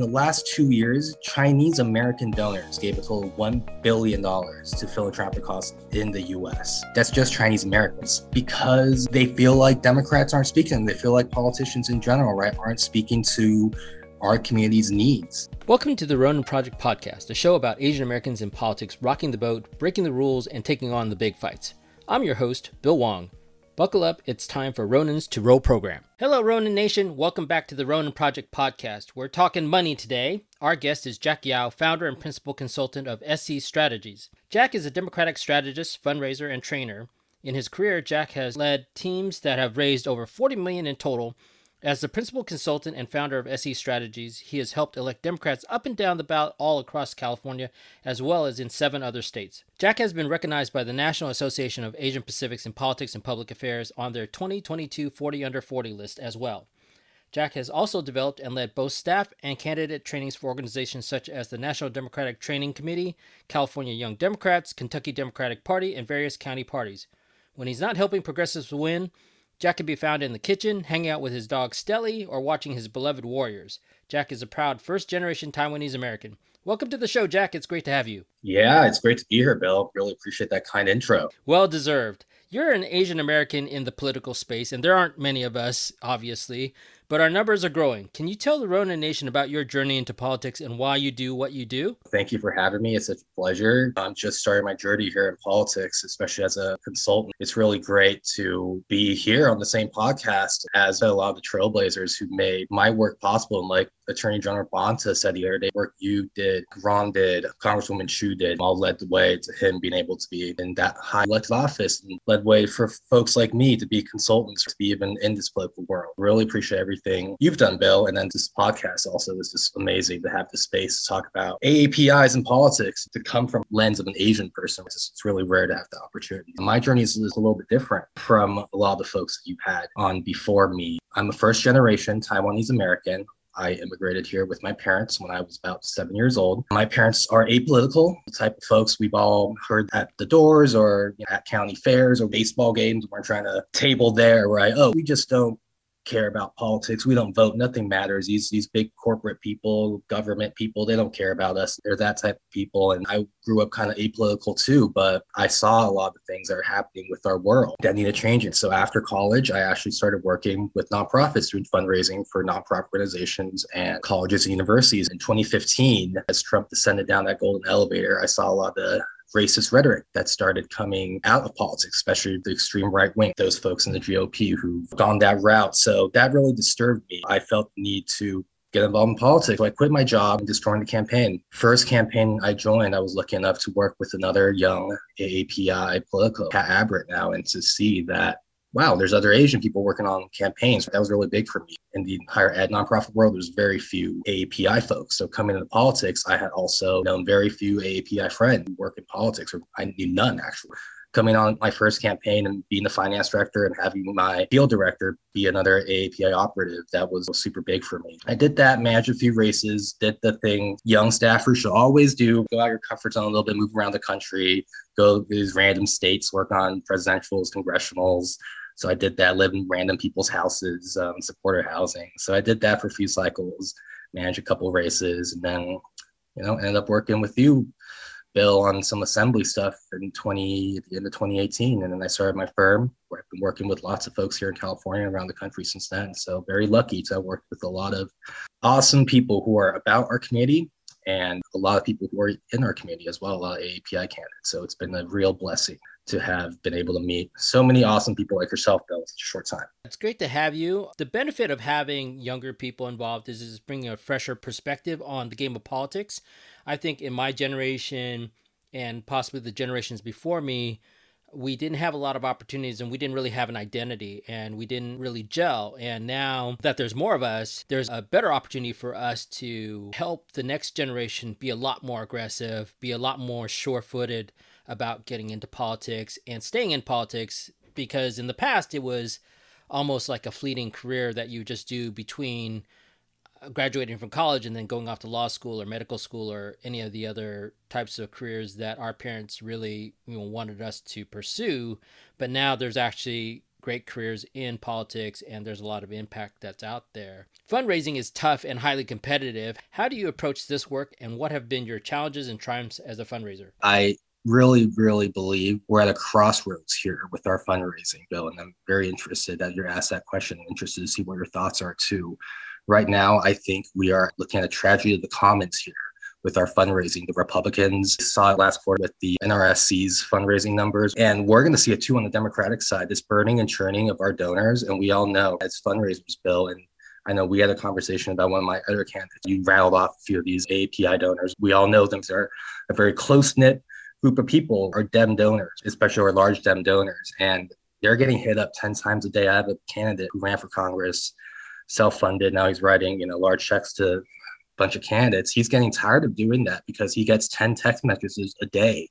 In the last two years, Chinese American donors gave a total of $1 billion to philanthropic causes in the US. That's just Chinese Americans because they feel like Democrats aren't speaking. They feel like politicians in general, right, aren't speaking to our community's needs. Welcome to the Ronin Project podcast, a show about Asian Americans in politics rocking the boat, breaking the rules, and taking on the big fights. I'm your host, Bill Wong. Buckle up, it's time for Ronin's to Roll program. Hello, Ronin Nation. Welcome back to the Ronin Project podcast. We're talking money today. Our guest is Jack Yao, founder and principal consultant of SC Strategies. Jack is a Democratic strategist, fundraiser, and trainer. In his career, Jack has led teams that have raised over 40 million in total as the principal consultant and founder of SC Strategies, he has helped elect Democrats up and down the ballot all across California, as well as in seven other states. Jack has been recognized by the National Association of Asian Pacifics in Politics and Public Affairs on their 2022 40 Under 40 list as well. Jack has also developed and led both staff and candidate trainings for organizations such as the National Democratic Training Committee, California Young Democrats, Kentucky Democratic Party, and various county parties. When he's not helping progressives win, Jack can be found in the kitchen, hanging out with his dog Stelly, or watching his beloved Warriors. Jack is a proud first generation Taiwanese American. Welcome to the show, Jack. It's great to have you. Yeah, it's great to be here, Bill. Really appreciate that kind intro. Well deserved. You're an Asian American in the political space, and there aren't many of us, obviously but our numbers are growing. Can you tell the Ronin Nation about your journey into politics and why you do what you do? Thank you for having me. It's a pleasure. I'm just starting my journey here in politics, especially as a consultant. It's really great to be here on the same podcast as a lot of the trailblazers who made my work possible. And like Attorney General Bonta said the other day, work you did, Ron did, Congresswoman Chu did, all led the way to him being able to be in that high elected office and led way for folks like me to be consultants, to be even in this political world. Really appreciate everything you've done, Bill. And then this podcast also is just amazing to have the space to talk about AAPIs and politics to come from lens of an Asian person. It's, just, it's really rare to have the opportunity. My journey is, is a little bit different from a lot of the folks that you've had on before me. I'm a first generation Taiwanese American. I immigrated here with my parents when I was about seven years old. My parents are apolitical, type of folks we've all heard at the doors or you know, at county fairs or baseball games. We're trying to table there, right? Oh, we just don't care about politics. We don't vote. Nothing matters. These these big corporate people, government people, they don't care about us. They're that type of people. And I grew up kind of apolitical too, but I saw a lot of things that are happening with our world that need to change it. So after college, I actually started working with nonprofits doing fundraising for nonprofit organizations and colleges and universities. In 2015, as Trump descended down that golden elevator, I saw a lot of the racist rhetoric that started coming out of politics, especially the extreme right wing, those folks in the GOP who've gone that route. So that really disturbed me. I felt the need to get involved in politics. So I quit my job and just joined the campaign. First campaign I joined, I was lucky enough to work with another young AAPI political, Pat Abbott now, and to see that wow, there's other Asian people working on campaigns. That was really big for me. In the higher ed nonprofit world, there's very few AAPI folks. So coming into politics, I had also known very few AAPI friends who work in politics, or I knew none actually. Coming on my first campaign and being the finance director and having my field director be another AAPI operative, that was super big for me. I did that, managed a few races, did the thing young staffers should always do go out your comfort zone a little bit, move around the country, go to these random states, work on presidentials, congressionals, so I did that, live in random people's houses, um, supporter housing. So I did that for a few cycles, managed a couple races, and then, you know, ended up working with you, Bill, on some assembly stuff in 20 at the end of 2018. And then I started my firm where I've been working with lots of folks here in California and around the country since then. So very lucky to have worked with a lot of awesome people who are about our community and a lot of people who are in our community as well, a lot of AAPI candidates. So it's been a real blessing to have been able to meet so many awesome people like yourself, Bill, in such a short time. It's great to have you. The benefit of having younger people involved is, is bringing a fresher perspective on the game of politics. I think in my generation and possibly the generations before me, we didn't have a lot of opportunities and we didn't really have an identity and we didn't really gel. And now that there's more of us, there's a better opportunity for us to help the next generation be a lot more aggressive, be a lot more sure footed about getting into politics and staying in politics because in the past it was almost like a fleeting career that you just do between uh, graduating from college and then going off to law school or medical school or any of the other types of careers that our parents really you know, wanted us to pursue but now there's actually great careers in politics and there's a lot of impact that's out there. Fundraising is tough and highly competitive. How do you approach this work and what have been your challenges and triumphs as a fundraiser? I really, really believe we're at a crossroads here with our fundraising, Bill. And I'm very interested that you asked that question. I'm interested to see what your thoughts are too. Right now, I think we are looking at a tragedy of the commons here with our fundraising. The Republicans saw it last quarter with the NRSC's fundraising numbers. And we're going to see it too on the Democratic side, this burning and churning of our donors. And we all know as fundraisers, Bill, and I know we had a conversation about one of my other candidates. You rattled off a few of these API donors. We all know them. They're a very close knit group of people, are Dem donors, especially our large Dem donors. And they're getting hit up 10 times a day. I have a candidate who ran for Congress, self funded. Now he's writing, you know, large checks to a bunch of candidates, he's getting tired of doing that because he gets 10 text messages a day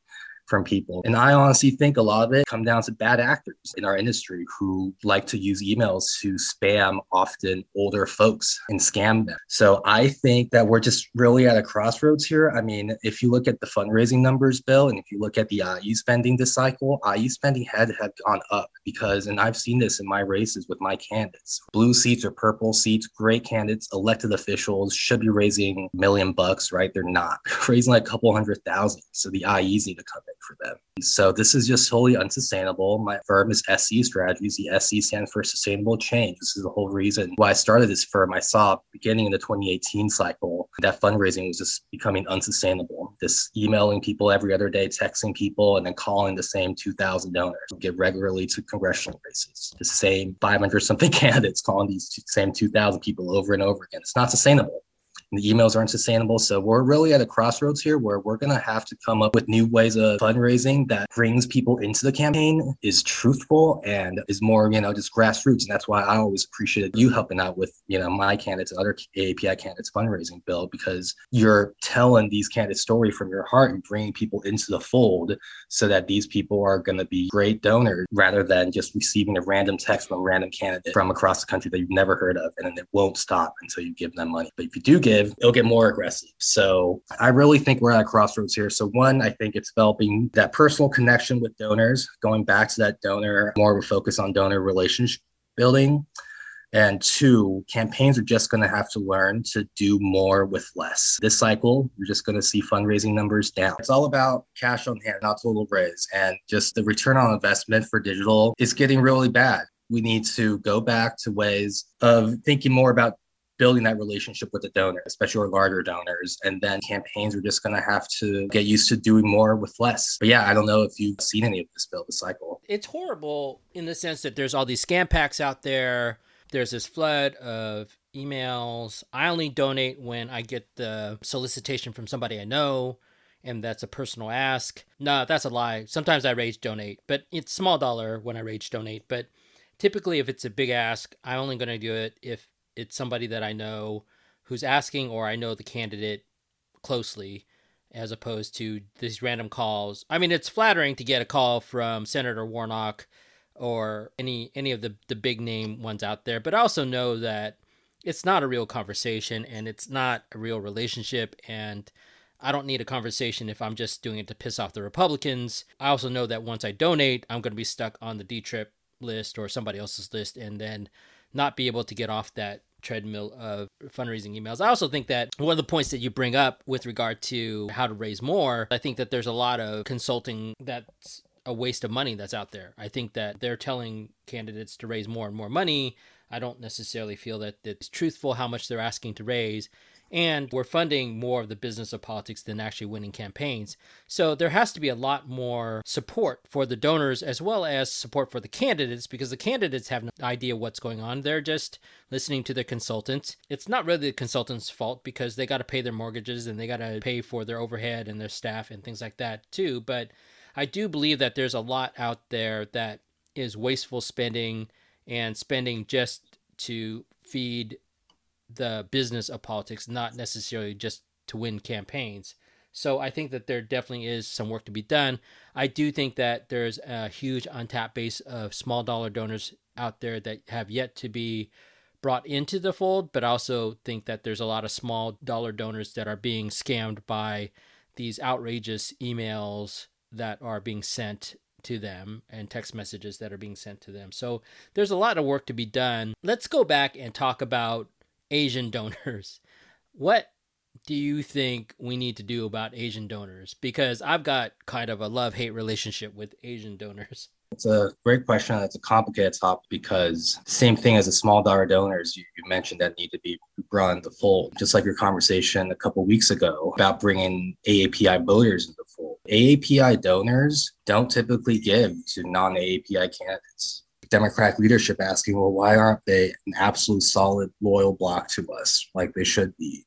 from people. And I honestly think a lot of it come down to bad actors in our industry who like to use emails to spam often older folks and scam them. So I think that we're just really at a crossroads here. I mean, if you look at the fundraising numbers, Bill, and if you look at the IE spending this cycle, IE spending had had gone up because, and I've seen this in my races with my candidates, blue seats or purple seats, great candidates, elected officials should be raising million bucks, right? They're not raising like a couple hundred thousand. So the IEs need to come in for them. So this is just totally unsustainable. My firm is SC Strategies. The SC stands for Sustainable Change. This is the whole reason why I started this firm. I saw beginning in the 2018 cycle that fundraising was just becoming unsustainable. This emailing people every other day, texting people, and then calling the same 2,000 donors. Get regularly to congressional races. The same 500 something candidates calling these same 2,000 people over and over again. It's not sustainable the emails aren't sustainable. So we're really at a crossroads here where we're going to have to come up with new ways of fundraising that brings people into the campaign, is truthful, and is more, you know, just grassroots. And that's why I always appreciated you helping out with, you know, my candidates and other API candidates fundraising bill because you're telling these candidates story from your heart and bringing people into the fold so that these people are going to be great donors rather than just receiving a random text from a random candidate from across the country that you've never heard of. And then it won't stop until you give them money. But if you do give aggressive, it'll get more aggressive. So I really think we're at a crossroads here. So one, I think it's developing that personal connection with donors, going back to that donor, more of a focus on donor relationship building. And two, campaigns are just going to have to learn to do more with less. This cycle, you're just going to see fundraising numbers down. It's all about cash on hand, not total raise. And just the return on investment for digital is getting really bad. We need to go back to ways of thinking more about building that relationship with the donor, especially our larger donors. And then campaigns are just going to have to get used to doing more with less. But yeah, I don't know if you've seen any of this build the cycle. It's horrible in the sense that there's all these scam PACs out there. There's this flood of emails. I only donate when I get the solicitation from somebody I know and that's a personal ask. No, that's a lie. Sometimes I rage donate, but it's small dollar when I rage donate. But typically, if it's a big ask, I'm only going to do it if it's somebody that I know who's asking, or I know the candidate closely, as opposed to these random calls. I mean, it's flattering to get a call from Senator Warnock or any any of the the big name ones out there, but I also know that it's not a real conversation and it's not a real relationship and I don't need a conversation if I'm just doing it to piss off the Republicans. I also know that once I donate, I'm going to be stuck on the D trip list or somebody else's list and then not be able to get off that treadmill of fundraising emails. I also think that one of the points that you bring up with regard to how to raise more, I think that there's a lot of consulting that's a waste of money that's out there. I think that they're telling candidates to raise more and more money. I don't necessarily feel that it's truthful how much they're asking to raise and we're funding more of the business of politics than actually winning campaigns. So there has to be a lot more support for the donors as well as support for the candidates because the candidates have no idea what's going on. They're just listening to their consultants. It's not really the consultants' fault because they got to pay their mortgages and they got to pay for their overhead and their staff and things like that too. But I do believe that there's a lot out there that is wasteful spending and spending just to feed the business of politics, not necessarily just to win campaigns. So I think that there definitely is some work to be done. I do think that there's a huge untapped base of small dollar donors out there that have yet to be brought into the fold, but I also think that there's a lot of small dollar donors that are being scammed by these outrageous emails that are being sent to them and text messages that are being sent to them. So there's a lot of work to be done. Let's go back and talk about Asian donors. What do you think we need to do about Asian donors? Because I've got kind of a love hate relationship with Asian donors. It's a great question. It's a complicated topic because same thing as the small dollar donors you, you mentioned that need to be brought into fold. Just like your conversation a couple weeks ago about bringing AAPI voters into fold. AAPI donors don't typically give to non-AAPI candidates. Democratic leadership asking, well, why aren't they an absolute solid, loyal block to us like they should be?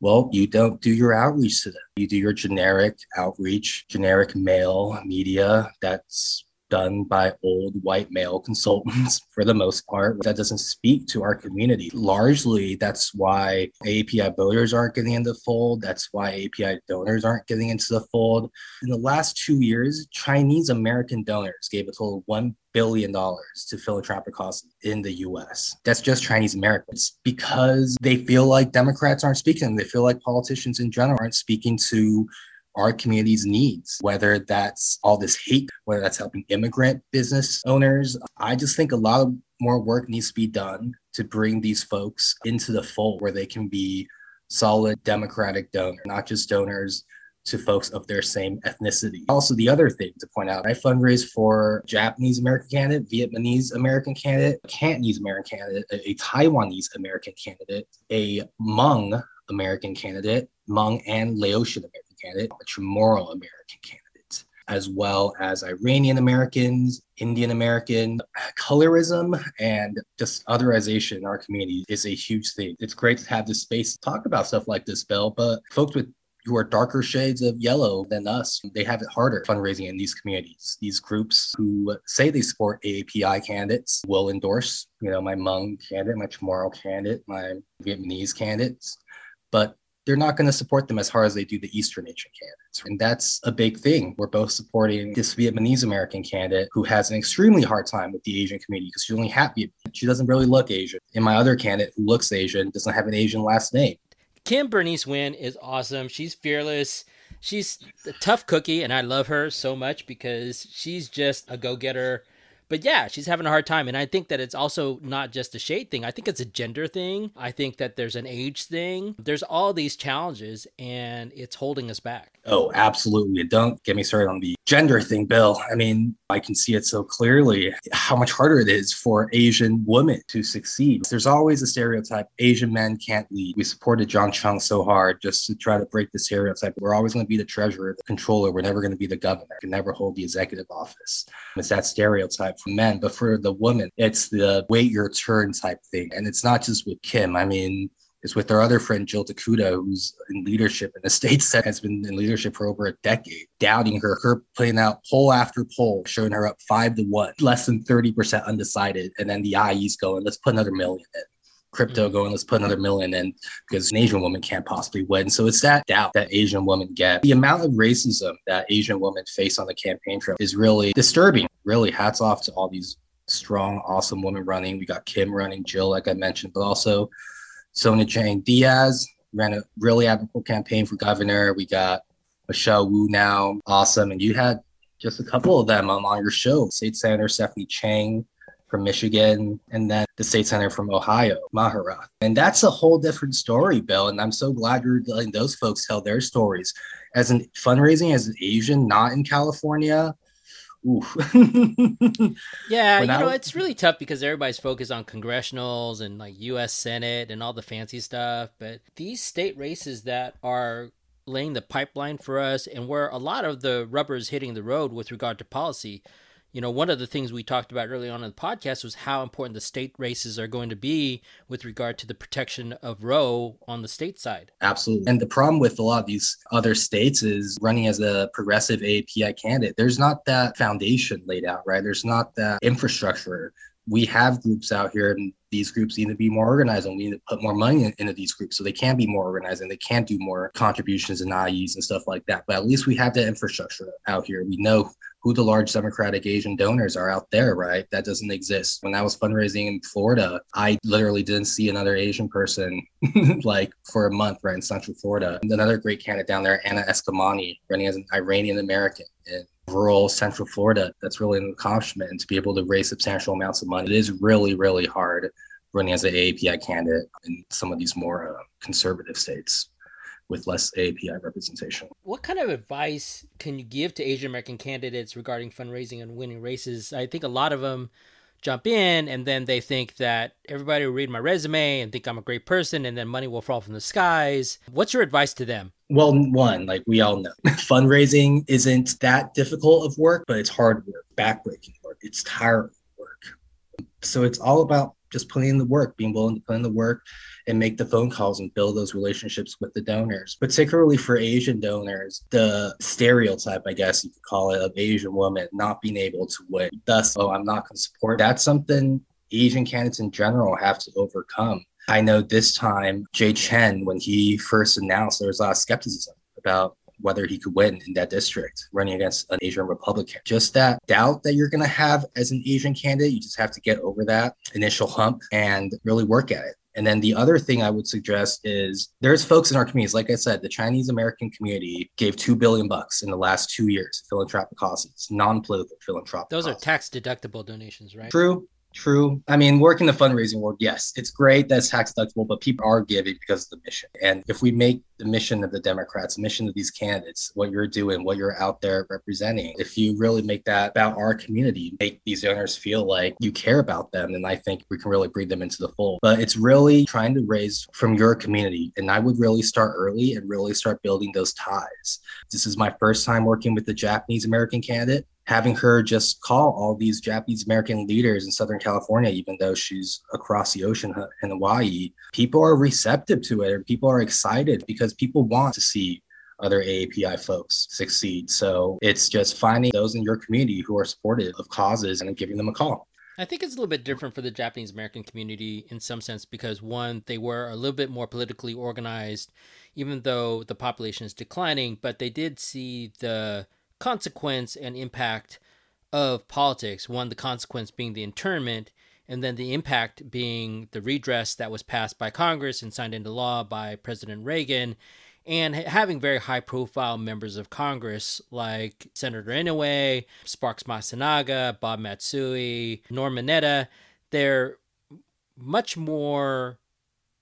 Well, you don't do your outreach to them. You do your generic outreach, generic mail media that's done by old white male consultants for the most part. That doesn't speak to our community. Largely, that's why API voters aren't getting into the fold. That's why API donors aren't getting into the fold. In the last two years, Chinese American donors gave a total of $1 billion to philanthropic causes in the US. That's just Chinese Americans because they feel like Democrats aren't speaking. They feel like politicians in general aren't speaking to our community's needs, whether that's all this hate, whether that's helping immigrant business owners. I just think a lot of more work needs to be done to bring these folks into the fold where they can be solid democratic donors, not just donors to folks of their same ethnicity. Also, the other thing to point out, I fundraise for Japanese American candidate, Vietnamese American candidate, Cantonese American candidate, a, a Taiwanese American candidate, a Hmong American candidate, Hmong and Laotian American candidate, Chamorro American candidate, as well as Iranian Americans, Indian American. Colorism and just otherization in our community is a huge thing. It's great to have this space to talk about stuff like this, Bill, but folks with who are darker shades of yellow than us. They have it harder fundraising in these communities. These groups who say they support AAPI candidates will endorse, you know, my Hmong candidate, my Chamorro candidate, my Vietnamese candidates, but they're not going to support them as hard as they do the Eastern Asian candidates. And that's a big thing. We're both supporting this Vietnamese American candidate who has an extremely hard time with the Asian community because she's only happy. She doesn't really look Asian. And my other candidate who looks Asian doesn't have an Asian last name. Kim Bernice Nguyen is awesome. She's fearless. She's a tough cookie, and I love her so much because she's just a go getter but yeah, she's having a hard time. And I think that it's also not just a shade thing. I think it's a gender thing. I think that there's an age thing. There's all these challenges and it's holding us back. Oh, absolutely. Don't get me started on the gender thing, Bill. I mean, I can see it so clearly how much harder it is for Asian women to succeed. There's always a stereotype Asian men can't lead. We supported John Chiang so hard just to try to break the stereotype. We're always going to be the treasurer, the controller. We're never going to be the governor. We can never hold the executive office. It's that stereotype for men, but for the woman, it's the wait your turn type thing. And it's not just with Kim. I mean, is with our other friend Jill Tokuda, who's in leadership in the state that has been in leadership for over a decade, doubting her, her playing out poll after poll, showing her up five to one, less than 30% undecided. And then the IE's going, let's put another million in. Crypto mm-hmm. going, let's put another million in because an Asian woman can't possibly win. So it's that doubt that Asian women get. The amount of racism that Asian women face on the campaign trail is really disturbing. Really, hats off to all these strong, awesome women running. We got Kim running, Jill, like I mentioned, but also Sonia Chang Diaz ran a really admirable campaign for governor. We got Michelle Wu now, awesome. And you had just a couple of them on, on your show. State Senator Stephanie Chang from Michigan, and then the state senator from Ohio, Maharath. And that's a whole different story, Bill. And I'm so glad you're letting those folks tell their stories. As an fundraising as an Asian, not in California, yeah, you know, it's really tough because everybody's focused on congressionals and like US Senate and all the fancy stuff. But these state races that are laying the pipeline for us and where a lot of the rubber is hitting the road with regard to policy, you know, one of the things we talked about early on in the podcast was how important the state races are going to be with regard to the protection of Roe on the state side. Absolutely. And the problem with a lot of these other states is running as a progressive API candidate, there's not that foundation laid out, right? There's not that infrastructure. We have groups out here and these groups need to be more organized and we need to put more money in, into these groups so they can be more organized and they can do more contributions and IEs and stuff like that. But at least we have the infrastructure out here. We know who the large Democratic Asian donors are out there, right? That doesn't exist. When I was fundraising in Florida, I literally didn't see another Asian person like for a month, right, in Central Florida. And another great candidate down there, Anna Eskamani, running as an Iranian American in rural central Florida. That's really an accomplishment. To be able to raise substantial amounts of money, it is really, really hard running as an AAPI candidate in some of these more uh, conservative states with less API representation. What kind of advice can you give to Asian American candidates regarding fundraising and winning races? I think a lot of them jump in and then they think that everybody will read my resume and think I'm a great person and then money will fall from the skies. What's your advice to them? Well, one, like we all know, fundraising isn't that difficult of work, but it's hard work, backbreaking work. It's tiring work. So it's all about just putting in the work, being willing to put in the work and make the phone calls and build those relationships with the donors. Particularly for Asian donors, the stereotype, I guess you could call it, of Asian women not being able to win. Thus, oh, I'm not going to support. That's something Asian candidates in general have to overcome. I know this time, Jay Chen, when he first announced, there was a lot of skepticism about whether he could win in that district running against an Asian Republican. Just that doubt that you're going to have as an Asian candidate, you just have to get over that initial hump and really work at it. And then the other thing I would suggest is there's folks in our communities. Like I said, the Chinese American community gave two billion bucks in the last two years philanthropic causes, non-political philanthropic. Those causes. are tax deductible donations, right? True, True. I mean, work in the fundraising world, yes, it's great that's tax deductible, but people are giving because of the mission. And if we make the mission of the Democrats, mission of these candidates, what you're doing, what you're out there representing, if you really make that about our community, make these donors feel like you care about them, then I think we can really bring them into the fold. But it's really trying to raise from your community. And I would really start early and really start building those ties. This is my first time working with the Japanese American candidate having her just call all these Japanese American leaders in Southern California, even though she's across the ocean uh, in Hawaii, people are receptive to it people are excited because people want to see other AAPI folks succeed. So it's just finding those in your community who are supportive of causes and giving them a call. I think it's a little bit different for the Japanese American community in some sense because one, they were a little bit more politically organized, even though the population is declining, but they did see the consequence and impact of politics. One, the consequence being the internment, and then the impact being the redress that was passed by Congress and signed into law by President Reagan, and having very high profile members of Congress like Senator Inouye, Sparks Matsunaga, Bob Matsui, Norm Mineta. They're much more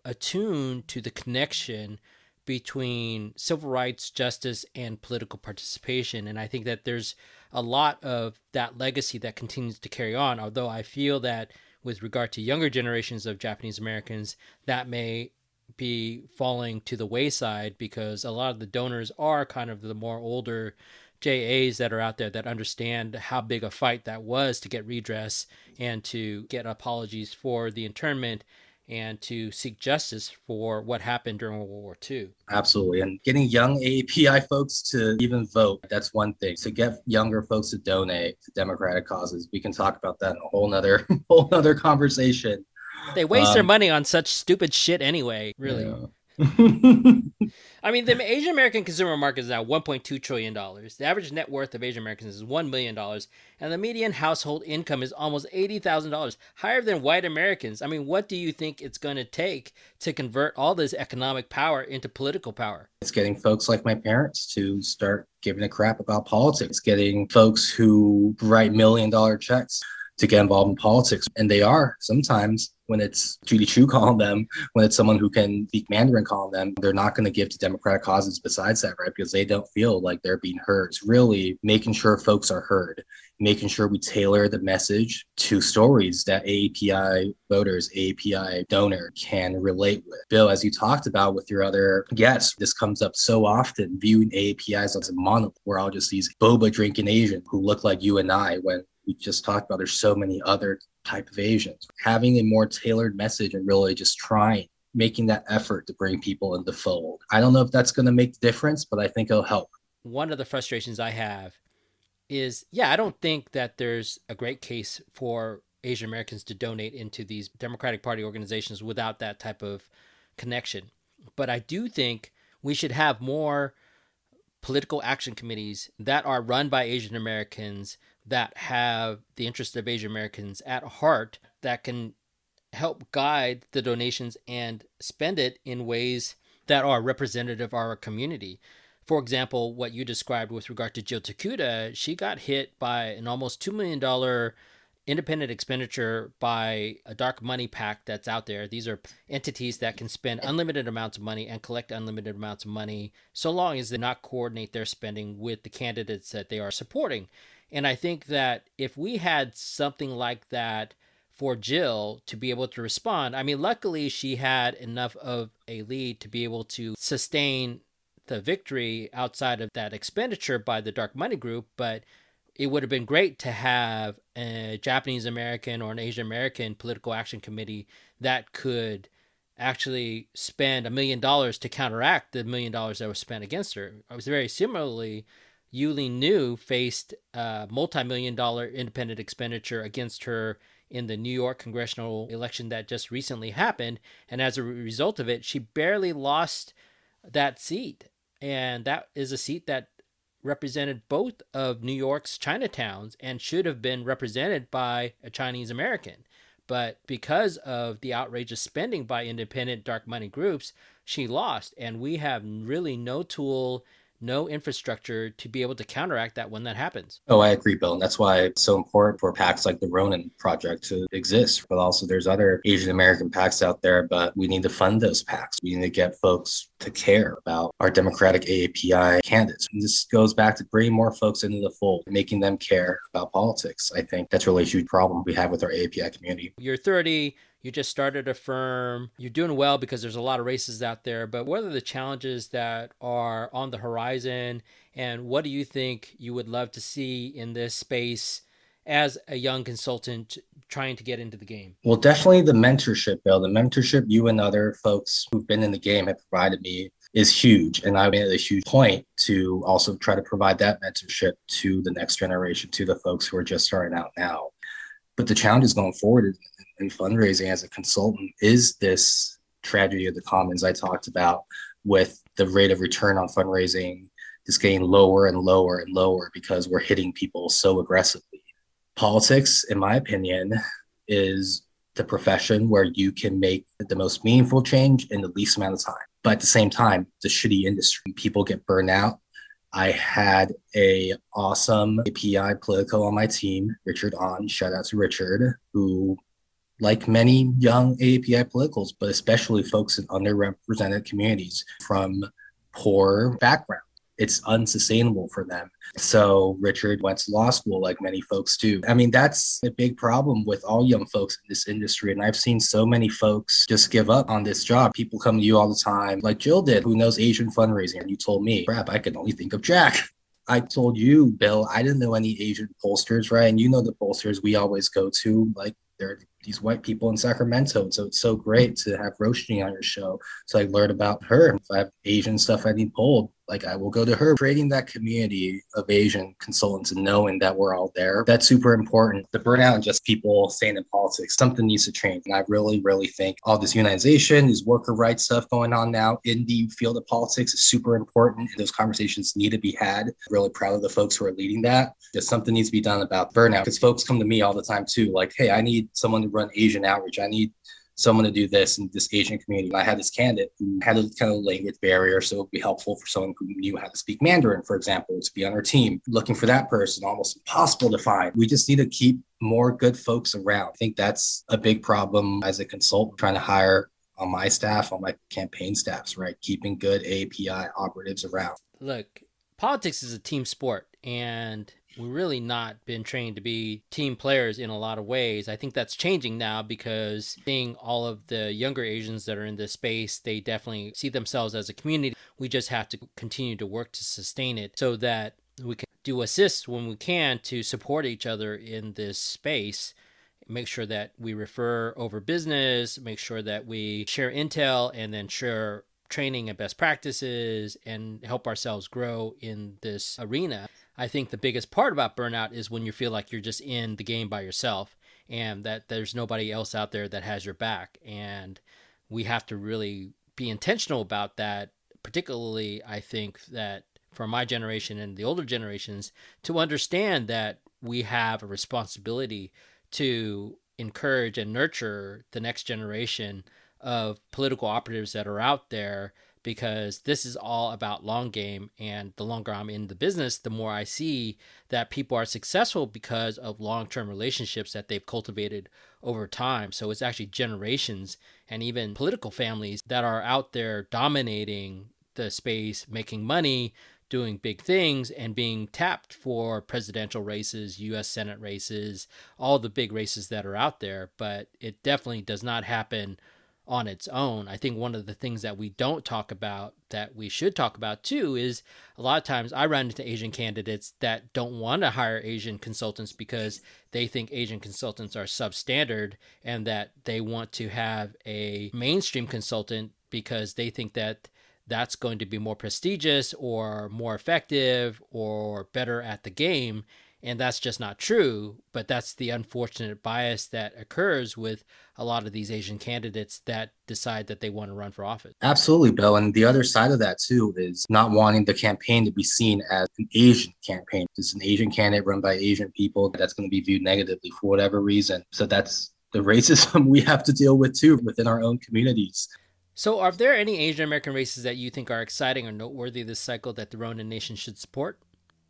attuned to the connection between civil rights, justice, and political participation. And I think that there's a lot of that legacy that continues to carry on. Although I feel that with regard to younger generations of Japanese Americans, that may be falling to the wayside because a lot of the donors are kind of the more older JAs that are out there that understand how big a fight that was to get redress and to get apologies for the internment and to seek justice for what happened during World War II. Absolutely. And getting young AAPI folks to even vote, that's one thing. To get younger folks to donate to democratic causes, we can talk about that in a whole nother whole nother conversation. They waste um, their money on such stupid shit anyway, really. I mean, the Asian American consumer market is now $1.2 trillion. The average net worth of Asian Americans is $1 million, and the median household income is almost $80,000, higher than white Americans. I mean, what do you think it's going to take to convert all this economic power into political power? It's getting folks like my parents to start giving a crap about politics, getting folks who write million dollar checks to get involved in politics. And they are sometimes when it's Judy Chu calling them, when it's someone who can speak Mandarin calling them, they're not going to give to Democratic causes besides that, right? Because they don't feel like they're being heard. It's really making sure folks are heard, making sure we tailor the message to stories that AAPI voters, AAPI donor can relate with. Bill, as you talked about with your other guests, this comes up so often, viewing AAPIs as a monolith. We're all just these boba drinking Asians who look like you and I when we just talked about there's so many other type of Asians. Having a more tailored message and really just trying, making that effort to bring people in the fold. I don't know if that's going to make the difference, but I think it'll help. One of the frustrations I have is, yeah, I don't think that there's a great case for Asian Americans to donate into these Democratic Party organizations without that type of connection. But I do think we should have more political action committees that are run by Asian Americans that have the interests of Asian Americans at heart that can help guide the donations and spend it in ways that are representative of our community. For example, what you described with regard to Jill Tokuda, she got hit by an almost $2 million independent expenditure by a dark money PAC that's out there. These are entities that can spend unlimited amounts of money and collect unlimited amounts of money so long as they not coordinate their spending with the candidates that they are supporting. And I think that if we had something like that for Jill to be able to respond, I mean, luckily she had enough of a lead to be able to sustain the victory outside of that expenditure by the dark money group, but it would have been great to have a Japanese American or an Asian American political action committee that could actually spend a million dollars to counteract the million dollars that was spent against her. I was very similarly, Yuh-Line Niou faced a multi-million dollar independent expenditure against her in the New York congressional election that just recently happened, and as a result of it, she barely lost that seat. And that is a seat that represented both of New York's Chinatowns and should have been represented by a Chinese American. But because of the outrageous spending by independent dark money groups, she lost. And we have really no tool no infrastructure to be able to counteract that when that happens. Oh, I agree, Bill. And that's why it's so important for PACs like the Ronin Project to exist. But also, there's other Asian American PACs out there, but we need to fund those PACs. We need to get folks to care about our Democratic AAPI candidates. And this goes back to bringing more folks into the fold, making them care about politics. I think that's really a huge problem we have with our AAPI community. You're 30, you just started a firm, you're doing well because there's a lot of races out there, but what are the challenges that are on the horizon? And what do you think you would love to see in this space as a young consultant trying to get into the game? Well, definitely the mentorship, Bill. The mentorship you and other folks who've been in the game have provided me is huge. And I made it a huge point to also try to provide that mentorship to the next generation, to the folks who are just starting out now. But the challenges going forward in fundraising as a consultant is this tragedy of the commons I talked about with the rate of return on fundraising just getting lower and lower and lower because we're hitting people so aggressively. Politics, in my opinion, is the profession where you can make the most meaningful change in the least amount of time. But at the same time, the shitty industry. People get burned out. I had a awesome API political on my team, Richard On. Shout out to Richard, who like many young API politicals, but especially folks in underrepresented communities from poor backgrounds. It's unsustainable for them. So Richard went to law school like many folks do. I mean, that's a big problem with all young folks in this industry. And I've seen so many folks just give up on this job. People come to you all the time, like Jill did, who knows Asian fundraising. And you told me, crap, I can only think of Jack. I told you, Bill, I didn't know any Asian pollsters, right? And you know the pollsters we always go to, like they're these white people in Sacramento. And so it's so great to have Roshni on your show. So I learned about her. If I have Asian stuff I need polled, like I will go to her. Creating that community of Asian consultants and knowing that we're all there, that's super important. The burnout and just people staying in politics, something needs to change. And I really, really think all this unionization, this worker rights stuff going on now in the field of politics is super important. And those conversations need to be had. really proud of the folks who are leading that. Just something needs to be done about burnout because folks come to me all the time too, like, hey, I need someone to run Asian outreach. I need someone to do this in this Asian community. I had this candidate who had a kind of language barrier, so it would be helpful for someone who knew how to speak Mandarin, for example, to be on our team. Looking for that person, almost impossible to find. We just need to keep more good folks around. I think that's a big problem as a consultant trying to hire on my staff, on my campaign staffs, right? Keeping good API operatives around. Look, politics is a team sport and we've really not been trained to be team players in a lot of ways. I think that's changing now because seeing all of the younger Asians that are in this space, they definitely see themselves as a community. We just have to continue to work to sustain it so that we can do assist when we can to support each other in this space make sure that we refer over business, make sure that we share intel and then share training and best practices and help ourselves grow in this arena. I think the biggest part about burnout is when you feel like you're just in the game by yourself and that there's nobody else out there that has your back. And we have to really be intentional about that. Particularly, I think that for my generation and the older generations to understand that we have a responsibility to encourage and nurture the next generation of political operatives that are out there because this is all about long game and the longer I'm in the business the more I see that people are successful because of long-term relationships that they've cultivated over time. So it's actually generations and even political families that are out there dominating the space making money doing big things and being tapped for presidential races, US Senate races, all the big races that are out there, but it definitely does not happen on its own. I think one of the things that we don't talk about that we should talk about too is a lot of times I run into Asian candidates that don't want to hire Asian consultants because they think Asian consultants are substandard and that they want to have a mainstream consultant because they think that that's going to be more prestigious or more effective or better at the game. And that's just not true. But that's the unfortunate bias that occurs with a lot of these Asian candidates that decide that they want to run for office. Absolutely, Bill. And the other side of that, too, is not wanting the campaign to be seen as an Asian campaign. It's an Asian candidate run by Asian people that's going to be viewed negatively for whatever reason. So that's the racism we have to deal with, too, within our own communities. So, are there any Asian American races that you think are exciting or noteworthy this cycle that the Ronin Nation should support?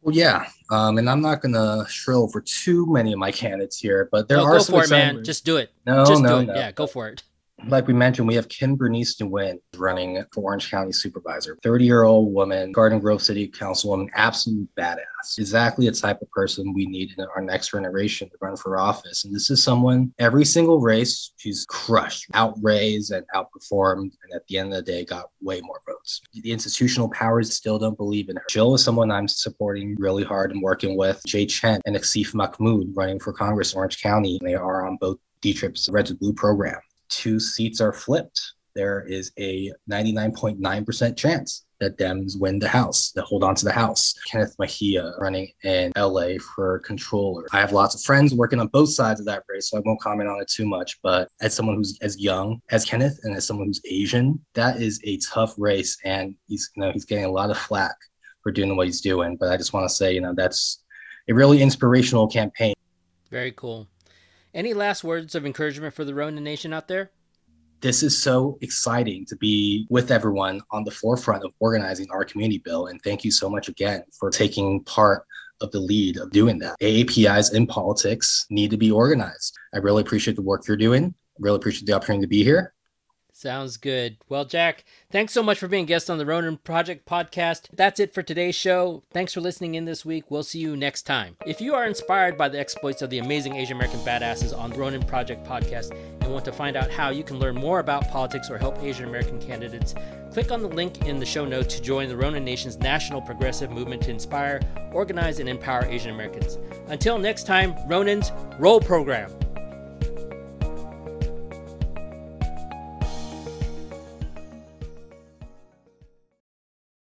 Well, yeah, um, and I'm not gonna shrill for too many of my candidates here, but there no, are go some. Go for it, man. Just do it. No, Just no, no. Yeah, go for it like we mentioned, we have Kim Bernice Nguyen running for Orange County Supervisor. 30 year old woman, Garden Grove City Councilwoman, absolute badass. Exactly the type of person we need in our next generation to run for office. And this is someone, every single race, she's crushed, outraised, and outperformed. And at the end of the day, got way more votes. The institutional powers still don't believe in her. Jill is someone I'm supporting really hard and working with. Jay Chen and Asif Mahmood running for Congress, Orange County. They are on both D-TRIP's Red to Blue program two seats are flipped, there is a 99.9% chance that Dems win the House, that hold on to the House. Kenneth Mejia running in LA for controller. I have lots of friends working on both sides of that race, so I won't comment on it too much. But as someone who's as young as Kenneth and as someone who's Asian, that is a tough race. And he's, you know, he's getting a lot of flack for doing what he's doing. But I just want to say, you know, that's a really inspirational campaign. Very cool. Any last words of encouragement for the Ronin Nation out there? This is so exciting to be with everyone on the forefront of organizing our community bill. And thank you so much again for taking part of the lead of doing that. AAPIs in politics need to be organized. I really appreciate the work you're doing. Really appreciate the opportunity to be here. Sounds good. Well, Jack, thanks so much for being guest on the Ronin Project podcast. That's it for today's show. Thanks for listening in this week. We'll see you next time. If you are inspired by the exploits of the amazing Asian American badasses on the Ronin Project podcast and want to find out how you can learn more about politics or help Asian American candidates, click on the link in the show notes to join the Ronin Nation's national progressive movement to inspire, organize, and empower Asian Americans. Until next time, Ronins, roll program.